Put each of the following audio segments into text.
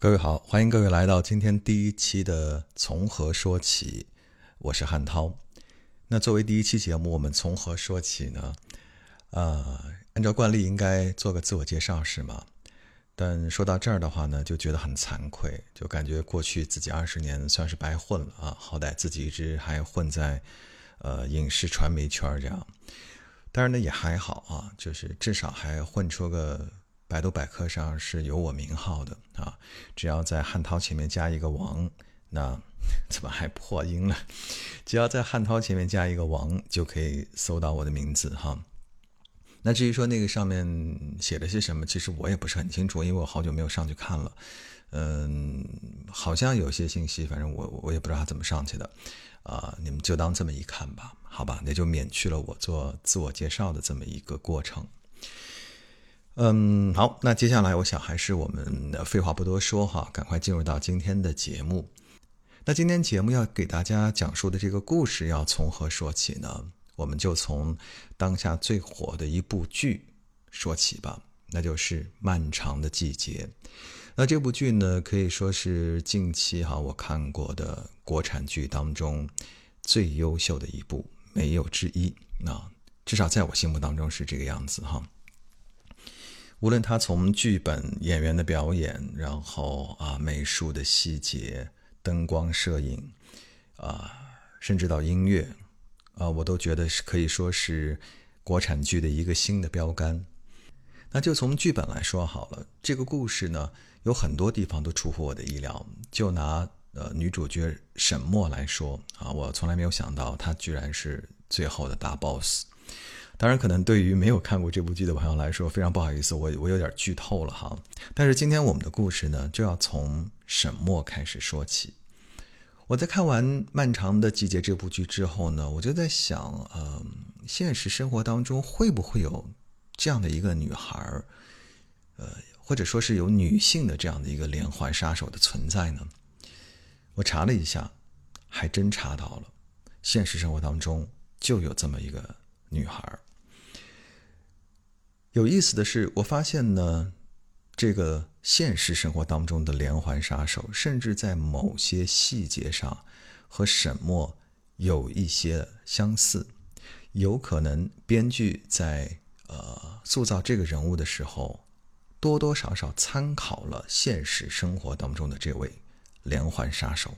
各位好，欢迎各位来到今天第一期的《从何说起》，我是汉涛。那作为第一期节目，我们从何说起呢？呃，按照惯例应该做个自我介绍是吗？但说到这儿的话呢，就觉得很惭愧，就感觉过去自己二十年算是白混了啊！好歹自己一直还混在呃影视传媒圈这样，当然呢也还好啊，就是至少还混出个。百度百科上是有我名号的啊，只要在汉涛前面加一个王，那怎么还破音了？只要在汉涛前面加一个王，就可以搜到我的名字哈。那至于说那个上面写了些什么，其实我也不是很清楚，因为我好久没有上去看了。嗯，好像有些信息，反正我我也不知道他怎么上去的啊。你们就当这么一看吧，好吧，那就免去了我做自我介绍的这么一个过程。嗯，好，那接下来我想还是我们废话不多说哈，赶快进入到今天的节目。那今天节目要给大家讲述的这个故事要从何说起呢？我们就从当下最火的一部剧说起吧，那就是《漫长的季节》。那这部剧呢，可以说是近期哈我看过的国产剧当中最优秀的一部，没有之一。那至少在我心目当中是这个样子哈。无论他从剧本、演员的表演，然后啊美术的细节、灯光、摄影，啊，甚至到音乐，啊，我都觉得是可以说是国产剧的一个新的标杆。那就从剧本来说好了，这个故事呢有很多地方都出乎我的意料。就拿呃女主角沈墨来说啊，我从来没有想到她居然是最后的大 boss。当然，可能对于没有看过这部剧的朋友来说，非常不好意思，我我有点剧透了哈。但是今天我们的故事呢，就要从沈墨开始说起。我在看完《漫长的季节》这部剧之后呢，我就在想，嗯，现实生活当中会不会有这样的一个女孩儿，呃，或者说是有女性的这样的一个连环杀手的存在呢？我查了一下，还真查到了，现实生活当中就有这么一个女孩儿。有意思的是，我发现呢，这个现实生活当中的连环杀手，甚至在某些细节上和沈墨有一些相似。有可能编剧在呃塑造这个人物的时候，多多少少参考了现实生活当中的这位连环杀手。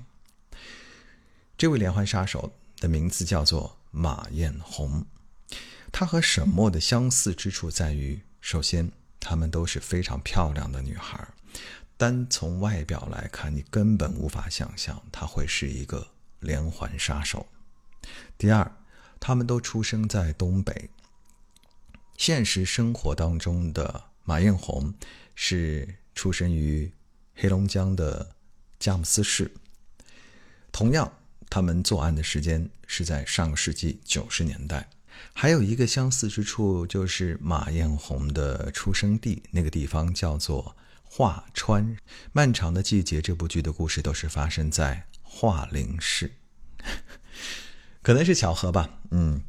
这位连环杀手的名字叫做马艳红。她和沈墨的相似之处在于，首先，她们都是非常漂亮的女孩，单从外表来看，你根本无法想象她会是一个连环杀手。第二，她们都出生在东北。现实生活当中的马艳红是出生于黑龙江的佳木斯市。同样，他们作案的时间是在上个世纪九十年代。还有一个相似之处，就是马艳红的出生地，那个地方叫做华川。漫长的季节这部剧的故事都是发生在华林市，可能是巧合吧。嗯，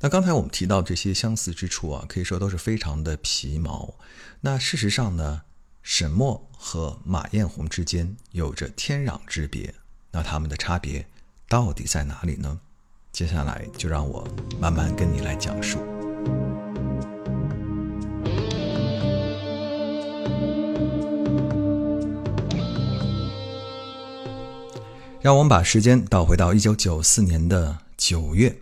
那刚才我们提到这些相似之处啊，可以说都是非常的皮毛。那事实上呢，沈墨和马艳红之间有着天壤之别。那他们的差别到底在哪里呢？接下来就让我慢慢跟你来讲述。让我们把时间倒回到一九九四年的九月，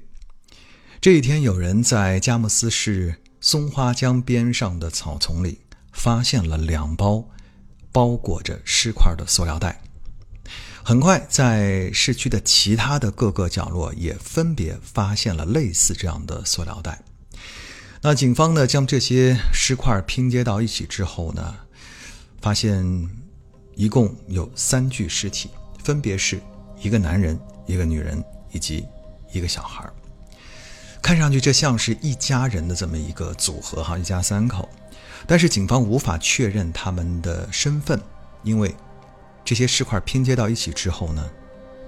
这一天，有人在佳木斯市松花江边上的草丛里发现了两包包裹着尸块的塑料袋。很快，在市区的其他的各个角落也分别发现了类似这样的塑料袋。那警方呢，将这些尸块拼接到一起之后呢，发现一共有三具尸体，分别是一个男人、一个女人以及一个小孩。看上去这像是一家人的这么一个组合哈，一家三口。但是警方无法确认他们的身份，因为。这些尸块拼接到一起之后呢，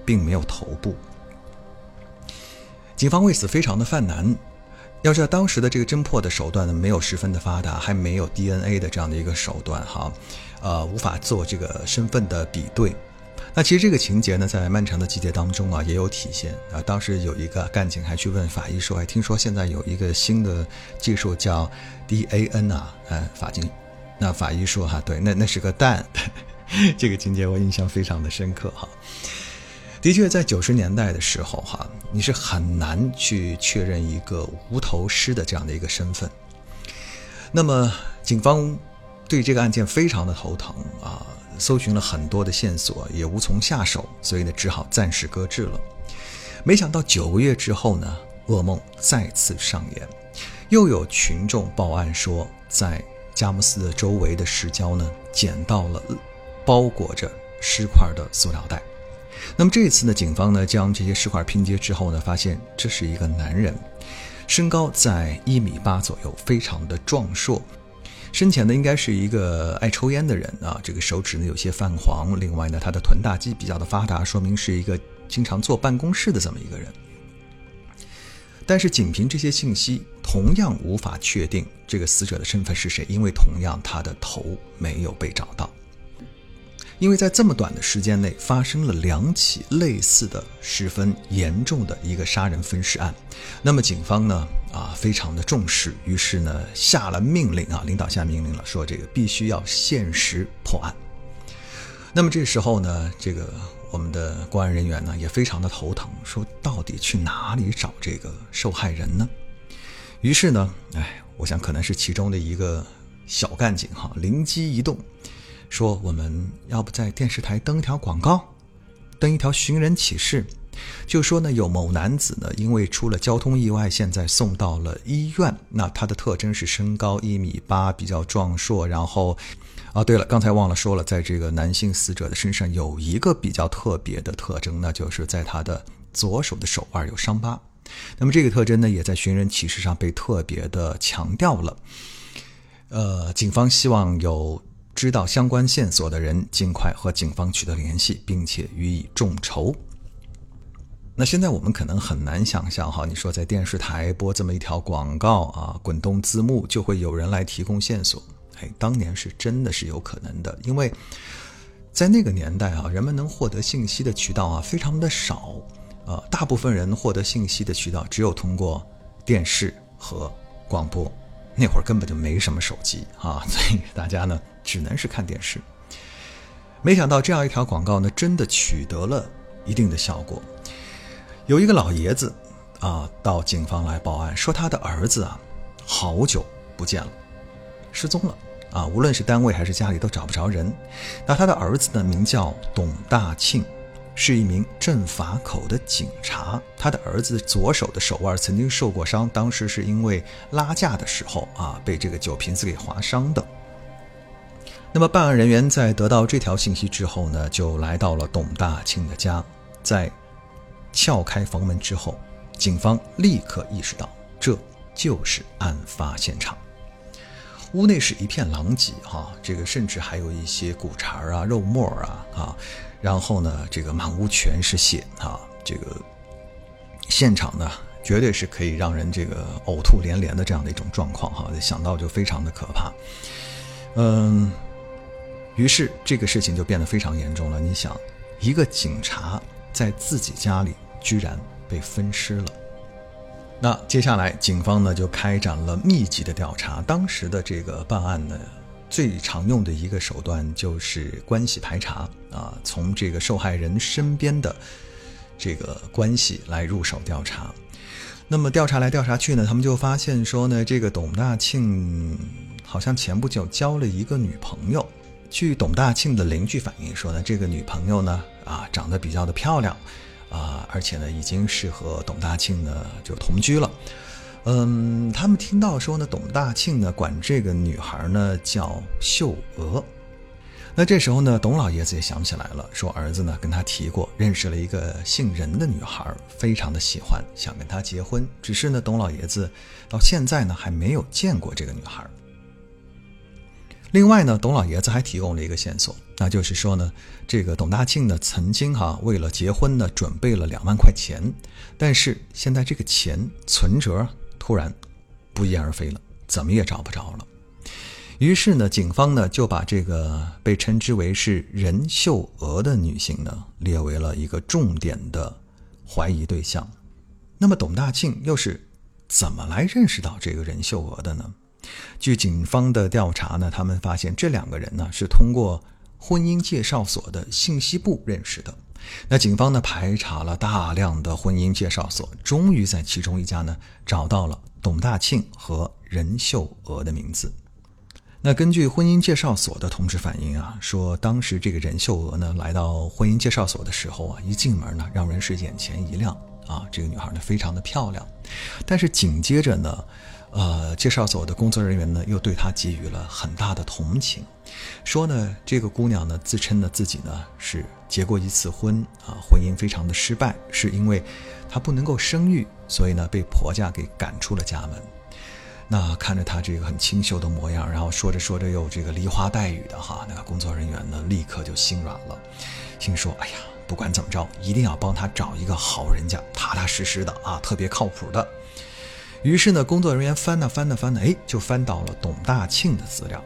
并没有头部。警方为此非常的犯难，要知道当时的这个侦破的手段呢，没有十分的发达，还没有 DNA 的这样的一个手段哈，呃，无法做这个身份的比对。那其实这个情节呢，在漫长的季节当中啊，也有体现啊。当时有一个干警还去问法医说：“哎，听说现在有一个新的技术叫 DAN 啊，呃，法警。”那法医说：“哈，对，那那是个蛋。” 这个情节我印象非常的深刻哈。的确，在九十年代的时候，哈，你是很难去确认一个无头尸的这样的一个身份。那么，警方对这个案件非常的头疼啊，搜寻了很多的线索，也无从下手，所以呢，只好暂时搁置了。没想到九个月之后呢，噩梦再次上演，又有群众报案说，在佳木斯的周围的石礁呢，捡到了包裹着尸块的塑料袋。那么这次呢，警方呢将这些尸块拼接之后呢，发现这是一个男人，身高在一米八左右，非常的壮硕，生前呢应该是一个爱抽烟的人啊，这个手指呢有些泛黄，另外呢他的臀大肌比较的发达，说明是一个经常坐办公室的这么一个人。但是仅凭这些信息，同样无法确定这个死者的身份是谁，因为同样他的头没有被找到。因为在这么短的时间内发生了两起类似的、十分严重的一个杀人分尸案，那么警方呢啊非常的重视，于是呢下了命令啊，领导下命令了，说这个必须要限时破案。那么这时候呢，这个我们的公安人员呢也非常的头疼，说到底去哪里找这个受害人呢？于是呢，哎，我想可能是其中的一个小干警哈，灵机一动。说我们要不在电视台登一条广告，登一条寻人启事，就说呢有某男子呢因为出了交通意外，现在送到了医院。那他的特征是身高一米八，比较壮硕。然后，啊对了，刚才忘了说了，在这个男性死者的身上有一个比较特别的特征，那就是在他的左手的手腕有伤疤。那么这个特征呢，也在寻人启事上被特别的强调了。呃，警方希望有。知道相关线索的人尽快和警方取得联系，并且予以众筹。那现在我们可能很难想象哈，你说在电视台播这么一条广告啊，滚动字幕就会有人来提供线索。哎，当年是真的是有可能的，因为在那个年代啊，人们能获得信息的渠道啊非常的少，呃，大部分人获得信息的渠道只有通过电视和广播。那会儿根本就没什么手机啊，所以大家呢只能是看电视。没想到这样一条广告呢，真的取得了一定的效果。有一个老爷子啊，到警方来报案，说他的儿子啊，好久不见了，失踪了啊，无论是单位还是家里都找不着人。那他的儿子呢，名叫董大庆。是一名镇法口的警察，他的儿子左手的手腕曾经受过伤，当时是因为拉架的时候啊，被这个酒瓶子给划伤的。那么办案人员在得到这条信息之后呢，就来到了董大庆的家，在撬开房门之后，警方立刻意识到这就是案发现场。屋内是一片狼藉哈，这个甚至还有一些骨茬啊、肉沫啊啊。然后呢，这个满屋全是血啊！这个现场呢，绝对是可以让人这个呕吐连连的这样的一种状况哈，想到就非常的可怕。嗯，于是这个事情就变得非常严重了。你想，一个警察在自己家里居然被分尸了，那接下来警方呢就开展了密集的调查。当时的这个办案呢。最常用的一个手段就是关系排查啊，从这个受害人身边的这个关系来入手调查。那么调查来调查去呢，他们就发现说呢，这个董大庆好像前不久交了一个女朋友。据董大庆的邻居反映说呢，这个女朋友呢啊长得比较的漂亮啊，而且呢已经是和董大庆呢就同居了。嗯，他们听到说呢，董大庆呢管这个女孩呢叫秀娥。那这时候呢，董老爷子也想起来了，说儿子呢跟他提过，认识了一个姓任的女孩，非常的喜欢，想跟她结婚。只是呢，董老爷子到现在呢还没有见过这个女孩。另外呢，董老爷子还提供了一个线索，那就是说呢，这个董大庆呢曾经哈为了结婚呢准备了两万块钱，但是现在这个钱存折。突然不翼而飞了，怎么也找不着了。于是呢，警方呢就把这个被称之为是任秀娥的女性呢列为了一个重点的怀疑对象。那么董大庆又是怎么来认识到这个任秀娥的呢？据警方的调查呢，他们发现这两个人呢是通过婚姻介绍所的信息部认识的。那警方呢排查了大量的婚姻介绍所，终于在其中一家呢找到了董大庆和任秀娥的名字。那根据婚姻介绍所的同志反映啊，说当时这个任秀娥呢来到婚姻介绍所的时候啊，一进门呢让人是眼前一亮啊，这个女孩呢非常的漂亮。但是紧接着呢，呃，介绍所的工作人员呢又对她给予了很大的同情，说呢这个姑娘呢自称呢自己呢是结过一次婚啊，婚姻非常的失败，是因为她不能够生育，所以呢被婆家给赶出了家门。那看着她这个很清秀的模样，然后说着说着又这个梨花带雨的哈，那个工作人员呢立刻就心软了，心说：哎呀，不管怎么着，一定要帮她找一个好人家，踏踏实实的啊，特别靠谱的。于是呢，工作人员翻呐翻呐翻呐，哎，就翻到了董大庆的资料。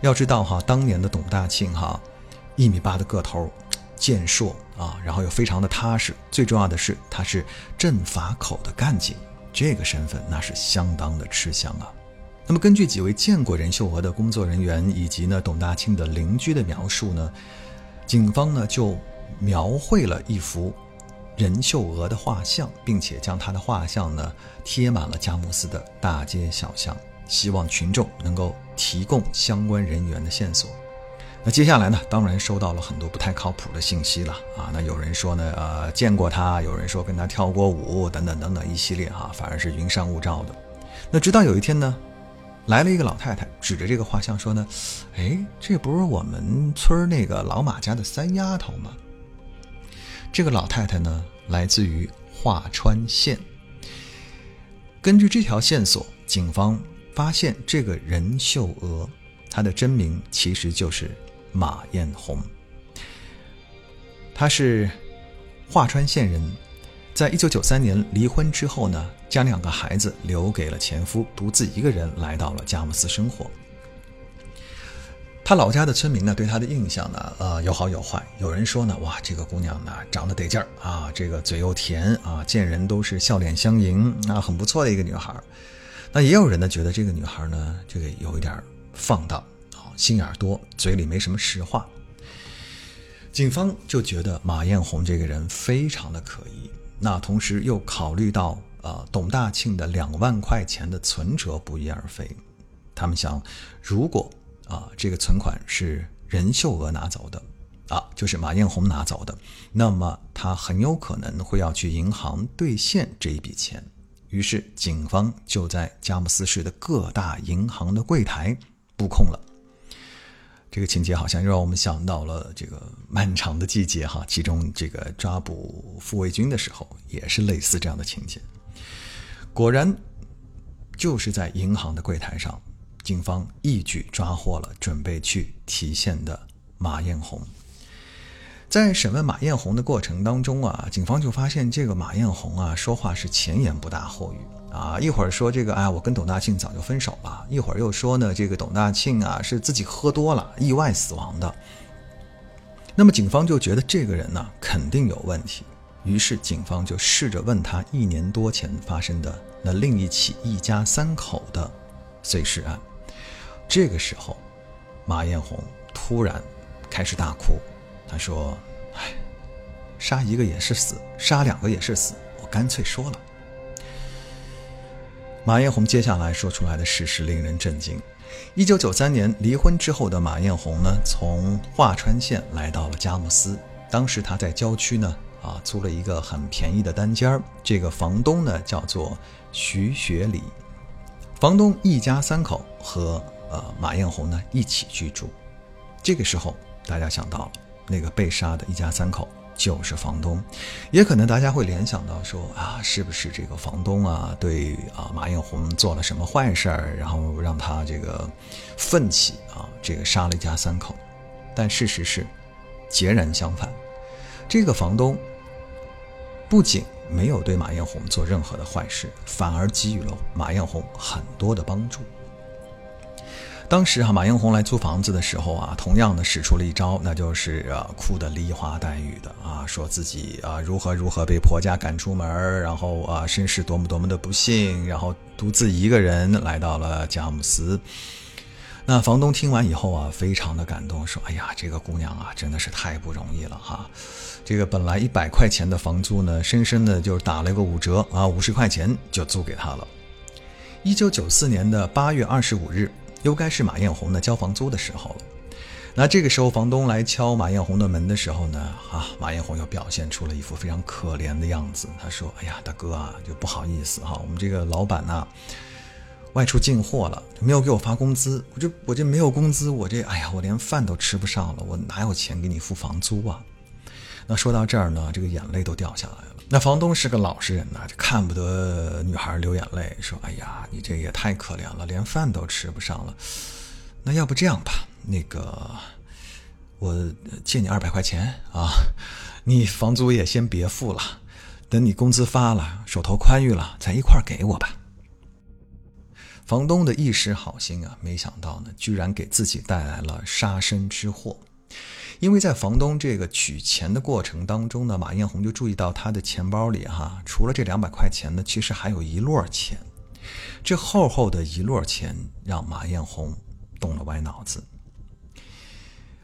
要知道哈，当年的董大庆哈，一米八的个头，健硕啊，然后又非常的踏实，最重要的是他是政法口的干警。这个身份那是相当的吃香啊。那么根据几位见过任秀娥的工作人员以及呢董大庆的邻居的描述呢，警方呢就描绘了一幅任秀娥的画像，并且将她的画像呢贴满了佳木斯的大街小巷，希望群众能够提供相关人员的线索。那接下来呢，当然收到了很多不太靠谱的信息了啊。那有人说呢，呃，见过他，有人说跟他跳过舞，等等等等一系列哈，反而是云山雾罩的。那直到有一天呢，来了一个老太太，指着这个画像说呢，哎，这不是我们村那个老马家的三丫头吗？这个老太太呢，来自于桦川县。根据这条线索，警方发现这个任秀娥，她的真名其实就是。马艳红，他是桦川县人，在一九九三年离婚之后呢，将两个孩子留给了前夫，独自一个人来到了佳木斯生活。他老家的村民呢，对他的印象呢，呃，有好有坏。有人说呢，哇，这个姑娘呢，长得得劲儿啊，这个嘴又甜啊，见人都是笑脸相迎啊，很不错的一个女孩。那也有人呢，觉得这个女孩呢，这个有一点放荡。心眼多，嘴里没什么实话。警方就觉得马艳红这个人非常的可疑。那同时又考虑到，呃，董大庆的两万块钱的存折不翼而飞。他们想，如果啊这个存款是任秀娥拿走的，啊就是马艳红拿走的，那么他很有可能会要去银行兑现这一笔钱。于是警方就在佳木斯市的各大银行的柜台布控了。这个情节好像又让我们想到了这个漫长的季节哈，其中这个抓捕傅卫军的时候也是类似这样的情节。果然，就是在银行的柜台上，警方一举抓获了准备去提现的马艳红。在审问马艳红的过程当中啊，警方就发现这个马艳红啊说话是前言不搭后语。啊，一会儿说这个，哎，我跟董大庆早就分手了；一会儿又说呢，这个董大庆啊是自己喝多了意外死亡的。那么警方就觉得这个人呢肯定有问题，于是警方就试着问他一年多前发生的那另一起一家三口的碎尸案。这个时候，马艳红突然开始大哭，他说：“哎，杀一个也是死，杀两个也是死，我干脆说了。”马艳红接下来说出来的事实令人震惊。一九九三年离婚之后的马艳红呢，从桦川县来到了佳木斯。当时她在郊区呢，啊，租了一个很便宜的单间儿。这个房东呢，叫做徐学礼。房东一家三口和呃马艳红呢一起居住。这个时候，大家想到了那个被杀的一家三口。就是房东，也可能大家会联想到说啊，是不是这个房东啊对啊马艳红做了什么坏事儿，然后让他这个奋起啊这个杀了一家三口？但事实是截然相反，这个房东不仅没有对马艳红做任何的坏事，反而给予了马艳红很多的帮助。当时哈，马英红来租房子的时候啊，同样的使出了一招，那就是啊，哭得梨花带雨的啊，说自己啊如何如何被婆家赶出门，然后啊身世多么多么的不幸，然后独自一个人来到了佳木斯。那房东听完以后啊，非常的感动，说：“哎呀，这个姑娘啊，真的是太不容易了哈！这个本来一百块钱的房租呢，深深的就打了个五折啊，五十块钱就租给她了。”一九九四年的八月二十五日。又该是马艳红呢交房租的时候了。那这个时候，房东来敲马艳红的门的时候呢，啊，马艳红又表现出了一副非常可怜的样子。他说：“哎呀，大哥啊，就不好意思哈，我们这个老板呐，外出进货了，没有给我发工资。我这我这没有工资，我这哎呀，我连饭都吃不上了，我哪有钱给你付房租啊？”那说到这儿呢，这个眼泪都掉下来了。那房东是个老实人呐，就看不得女孩流眼泪，说：“哎呀，你这也太可怜了，连饭都吃不上了。那要不这样吧，那个我借你二百块钱啊，你房租也先别付了，等你工资发了，手头宽裕了，再一块给我吧。”房东的一时好心啊，没想到呢，居然给自己带来了杀身之祸。因为在房东这个取钱的过程当中呢，马艳红就注意到他的钱包里哈，除了这两百块钱呢，其实还有一摞钱。这厚厚的一摞钱让马艳红动了歪脑子。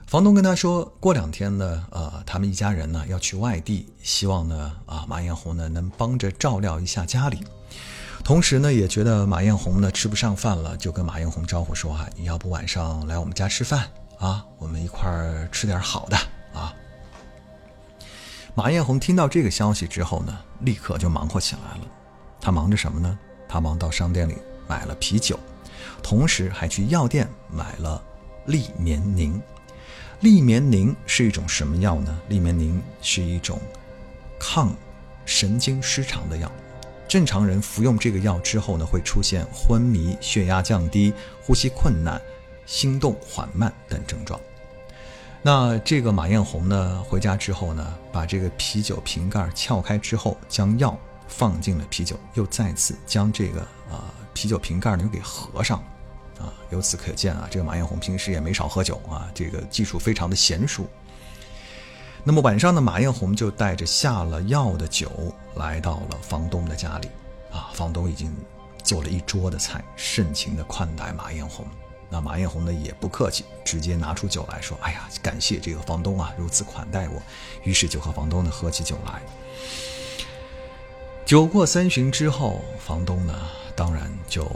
房东跟他说过两天呢，呃，他们一家人呢要去外地，希望呢啊马艳红呢能帮着照料一下家里。同时呢，也觉得马艳红呢吃不上饭了，就跟马艳红招呼说啊，你要不晚上来我们家吃饭？啊，我们一块儿吃点好的啊！马艳红听到这个消息之后呢，立刻就忙活起来了。他忙着什么呢？他忙到商店里买了啤酒，同时还去药店买了利眠宁。利眠宁是一种什么药呢？利眠宁是一种抗神经失常的药。正常人服用这个药之后呢，会出现昏迷、血压降低、呼吸困难。心动缓慢等症状。那这个马艳红呢，回家之后呢，把这个啤酒瓶盖撬开之后，将药放进了啤酒，又再次将这个啊啤酒瓶盖呢又给合上。啊，由此可见啊，这个马艳红平时也没少喝酒啊，这个技术非常的娴熟。那么晚上呢，马艳红就带着下了药的酒来到了房东的家里。啊，房东已经做了一桌的菜，盛情的款待马艳红。那马艳红呢也不客气，直接拿出酒来说：“哎呀，感谢这个房东啊，如此款待我。”于是就和房东呢喝起酒来。酒过三巡之后，房东呢当然就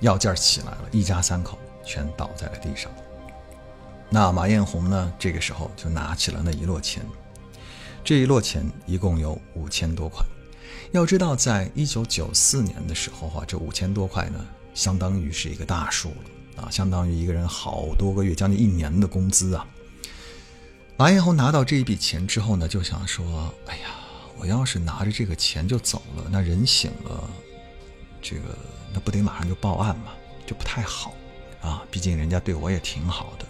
要劲儿起来了，一家三口全倒在了地上。那马艳红呢这个时候就拿起了那一摞钱，这一摞钱一共有五千多块。要知道，在一九九四年的时候啊，这五千多块呢，相当于是一个大数了。啊，相当于一个人好多个月，将近一年的工资啊！马艳红拿到这一笔钱之后呢，就想说：“哎呀，我要是拿着这个钱就走了，那人醒了，这个那不得马上就报案嘛，就不太好啊！毕竟人家对我也挺好的。”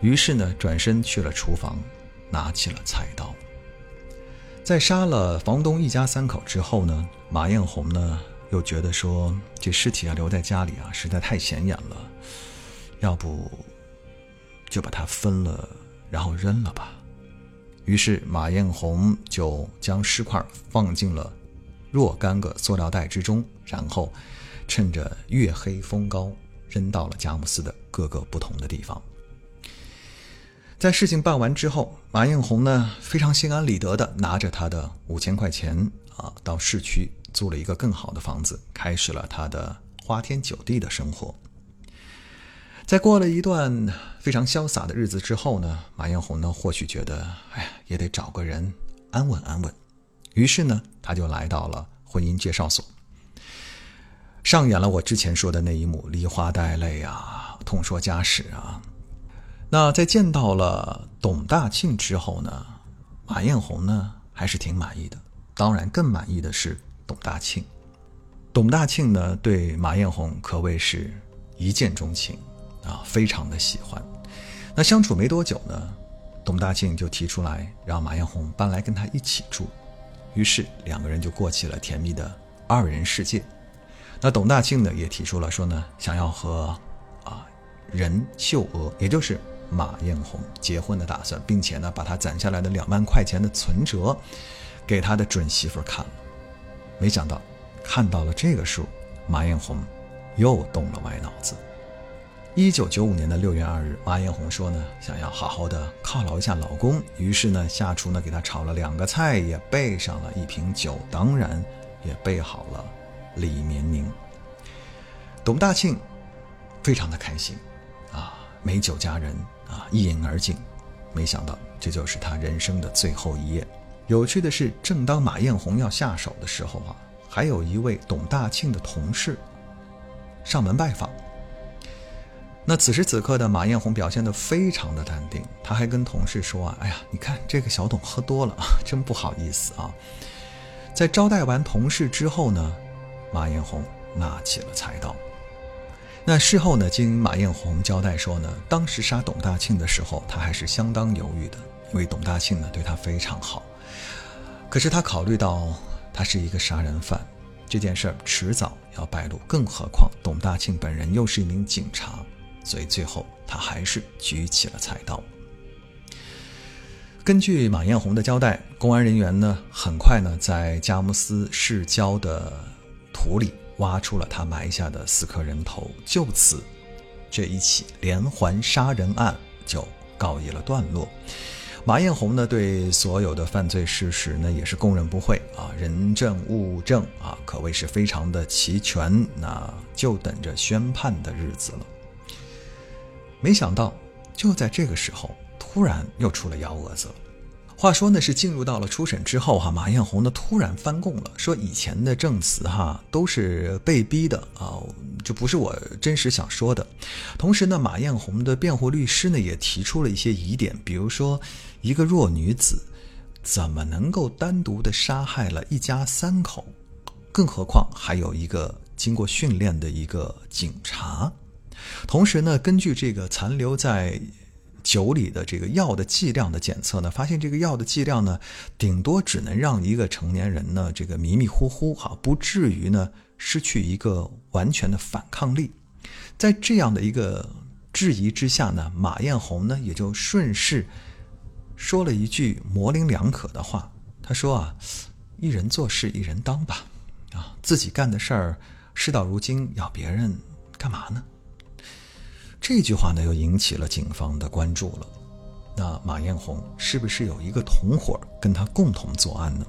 于是呢，转身去了厨房，拿起了菜刀。在杀了房东一家三口之后呢，马艳红呢？又觉得说这尸体啊留在家里啊实在太显眼了，要不就把它分了，然后扔了吧。于是马艳红就将尸块放进了若干个塑料袋之中，然后趁着月黑风高扔到了佳木斯的各个不同的地方。在事情办完之后，马艳红呢非常心安理得的拿着他的五千块钱啊到市区。租了一个更好的房子，开始了他的花天酒地的生活。在过了一段非常潇洒的日子之后呢，马艳红呢或许觉得，哎呀，也得找个人安稳安稳。于是呢，他就来到了婚姻介绍所，上演了我之前说的那一幕，梨花带泪啊，痛说家史啊。那在见到了董大庆之后呢，马艳红呢还是挺满意的。当然，更满意的是。董大庆，董大庆呢，对马艳红可谓是一见钟情啊，非常的喜欢。那相处没多久呢，董大庆就提出来让马艳红搬来跟他一起住。于是两个人就过起了甜蜜的二人世界。那董大庆呢也提出了说呢，想要和啊任秀娥，也就是马艳红结婚的打算，并且呢把他攒下来的两万块钱的存折给他的准媳妇看了。没想到看到了这个数，马艳红又动了歪脑子。一九九五年的六月二日，马艳红说呢，想要好好的犒劳一下老公，于是呢，下厨呢给他炒了两个菜，也备上了一瓶酒，当然也备好了李绵宁。董大庆非常的开心，啊，美酒佳人啊，一饮而尽。没想到这就是他人生的最后一夜。有趣的是，正当马艳红要下手的时候啊，还有一位董大庆的同事上门拜访。那此时此刻的马艳红表现得非常的淡定，他还跟同事说啊：“哎呀，你看这个小董喝多了，真不好意思啊。”在招待完同事之后呢，马艳红拿起了菜刀。那事后呢，经马艳红交代说呢，当时杀董大庆的时候，他还是相当犹豫的，因为董大庆呢对他非常好，可是他考虑到他是一个杀人犯，这件事儿迟早要败露，更何况董大庆本人又是一名警察。所以最后，他还是举起了菜刀。根据马艳红的交代，公安人员呢，很快呢，在佳木斯市郊的土里挖出了他埋下的四颗人头。就此，这一起连环杀人案就告一了段落。马艳红呢，对所有的犯罪事实呢，也是供认不讳啊，人证物证啊，可谓是非常的齐全。那就等着宣判的日子了。没想到，就在这个时候，突然又出了幺蛾子了。话说呢，是进入到了初审之后，哈，马艳红呢突然翻供了，说以前的证词哈都是被逼的啊，这不是我真实想说的。同时呢，马艳红的辩护律师呢也提出了一些疑点，比如说，一个弱女子怎么能够单独的杀害了一家三口，更何况还有一个经过训练的一个警察。同时呢，根据这个残留在酒里的这个药的剂量的检测呢，发现这个药的剂量呢，顶多只能让一个成年人呢这个迷迷糊糊哈，不至于呢失去一个完全的反抗力。在这样的一个质疑之下呢，马艳红呢也就顺势说了一句模棱两可的话，他说啊，一人做事一人当吧，啊，自己干的事儿事到如今要别人干嘛呢？这句话呢，又引起了警方的关注了。那马艳红是不是有一个同伙跟他共同作案呢？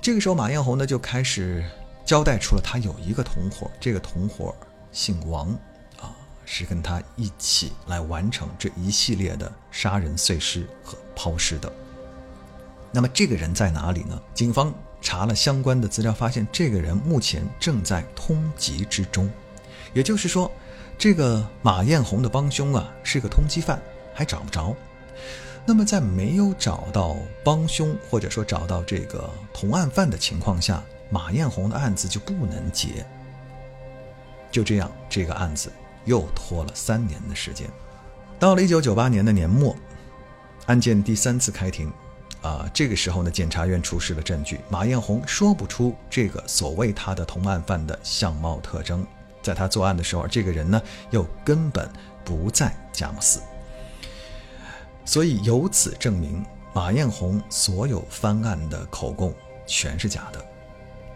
这个时候，马艳红呢就开始交代出了他有一个同伙，这个同伙姓王，啊，是跟他一起来完成这一系列的杀人碎尸和抛尸的。那么这个人在哪里呢？警方查了相关的资料，发现这个人目前正在通缉之中，也就是说。这个马艳红的帮凶啊，是个通缉犯，还找不着。那么，在没有找到帮凶，或者说找到这个同案犯的情况下，马艳红的案子就不能结。就这样，这个案子又拖了三年的时间。到了一九九八年的年末，案件第三次开庭，啊，这个时候呢，检察院出示了证据，马艳红说不出这个所谓他的同案犯的相貌特征。在他作案的时候，这个人呢又根本不在佳木斯，所以由此证明马艳红所有翻案的口供全是假的。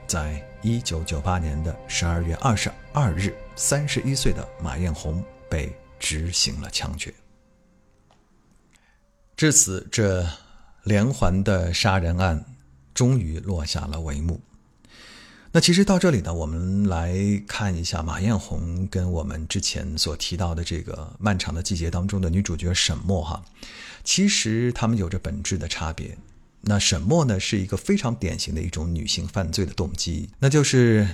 在一九九八年的十二月二十二日，三十一岁的马艳红被执行了枪决。至此，这连环的杀人案终于落下了帷幕。那其实到这里呢，我们来看一下马艳红跟我们之前所提到的这个漫长的季节当中的女主角沈墨哈，其实她们有着本质的差别。那沈墨呢，是一个非常典型的一种女性犯罪的动机，那就是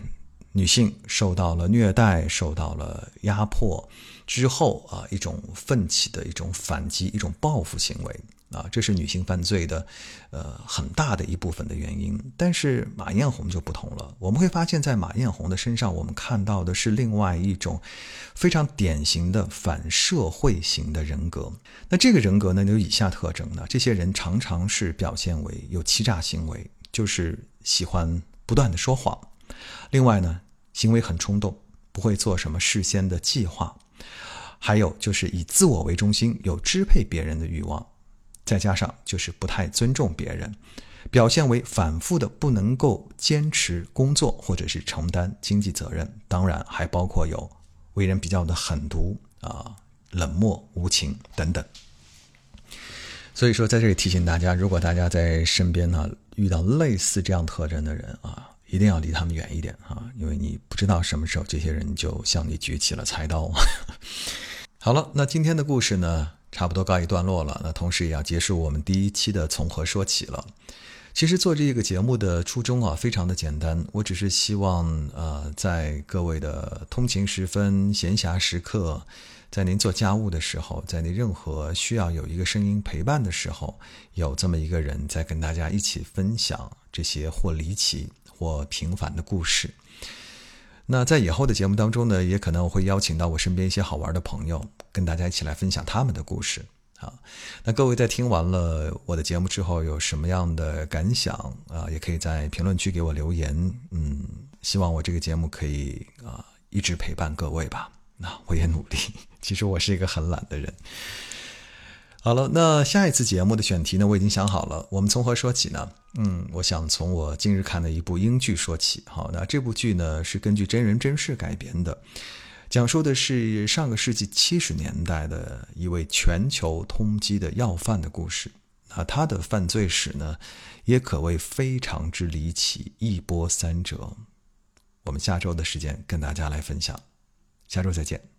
女性受到了虐待、受到了压迫之后啊，一种奋起的一种反击、一种报复行为。啊，这是女性犯罪的，呃，很大的一部分的原因。但是马艳红就不同了，我们会发现，在马艳红的身上，我们看到的是另外一种非常典型的反社会型的人格。那这个人格呢，有以下特征呢：这些人常常是表现为有欺诈行为。就是喜欢不断的说谎。另外呢，行为很冲动，不会做什么事先的计划。还有就是以自我为中心，有支配别人的欲望。再加上就是不太尊重别人，表现为反复的不能够坚持工作或者是承担经济责任。当然还包括有为人比较的狠毒啊、冷漠无情等等。所以说，在这里提醒大家，如果大家在身边呢遇到类似这样特征的人啊，一定要离他们远一点啊，因为你不知道什么时候这些人就向你举起了菜刀。好了，那今天的故事呢，差不多告一段落了。那同时也要结束我们第一期的从何说起了。其实做这个节目的初衷啊，非常的简单，我只是希望呃，在各位的通勤时分、闲暇时刻。在您做家务的时候，在您任何需要有一个声音陪伴的时候，有这么一个人在跟大家一起分享这些或离奇或平凡的故事。那在以后的节目当中呢，也可能我会邀请到我身边一些好玩的朋友，跟大家一起来分享他们的故事啊。那各位在听完了我的节目之后，有什么样的感想啊？也可以在评论区给我留言。嗯，希望我这个节目可以啊一直陪伴各位吧。那我也努力。其实我是一个很懒的人。好了，那下一次节目的选题呢，我已经想好了。我们从何说起呢？嗯，我想从我近日看的一部英剧说起。好，那这部剧呢是根据真人真事改编的，讲述的是上个世纪七十年代的一位全球通缉的要犯的故事。那他的犯罪史呢，也可谓非常之离奇，一波三折。我们下周的时间跟大家来分享。下周再见。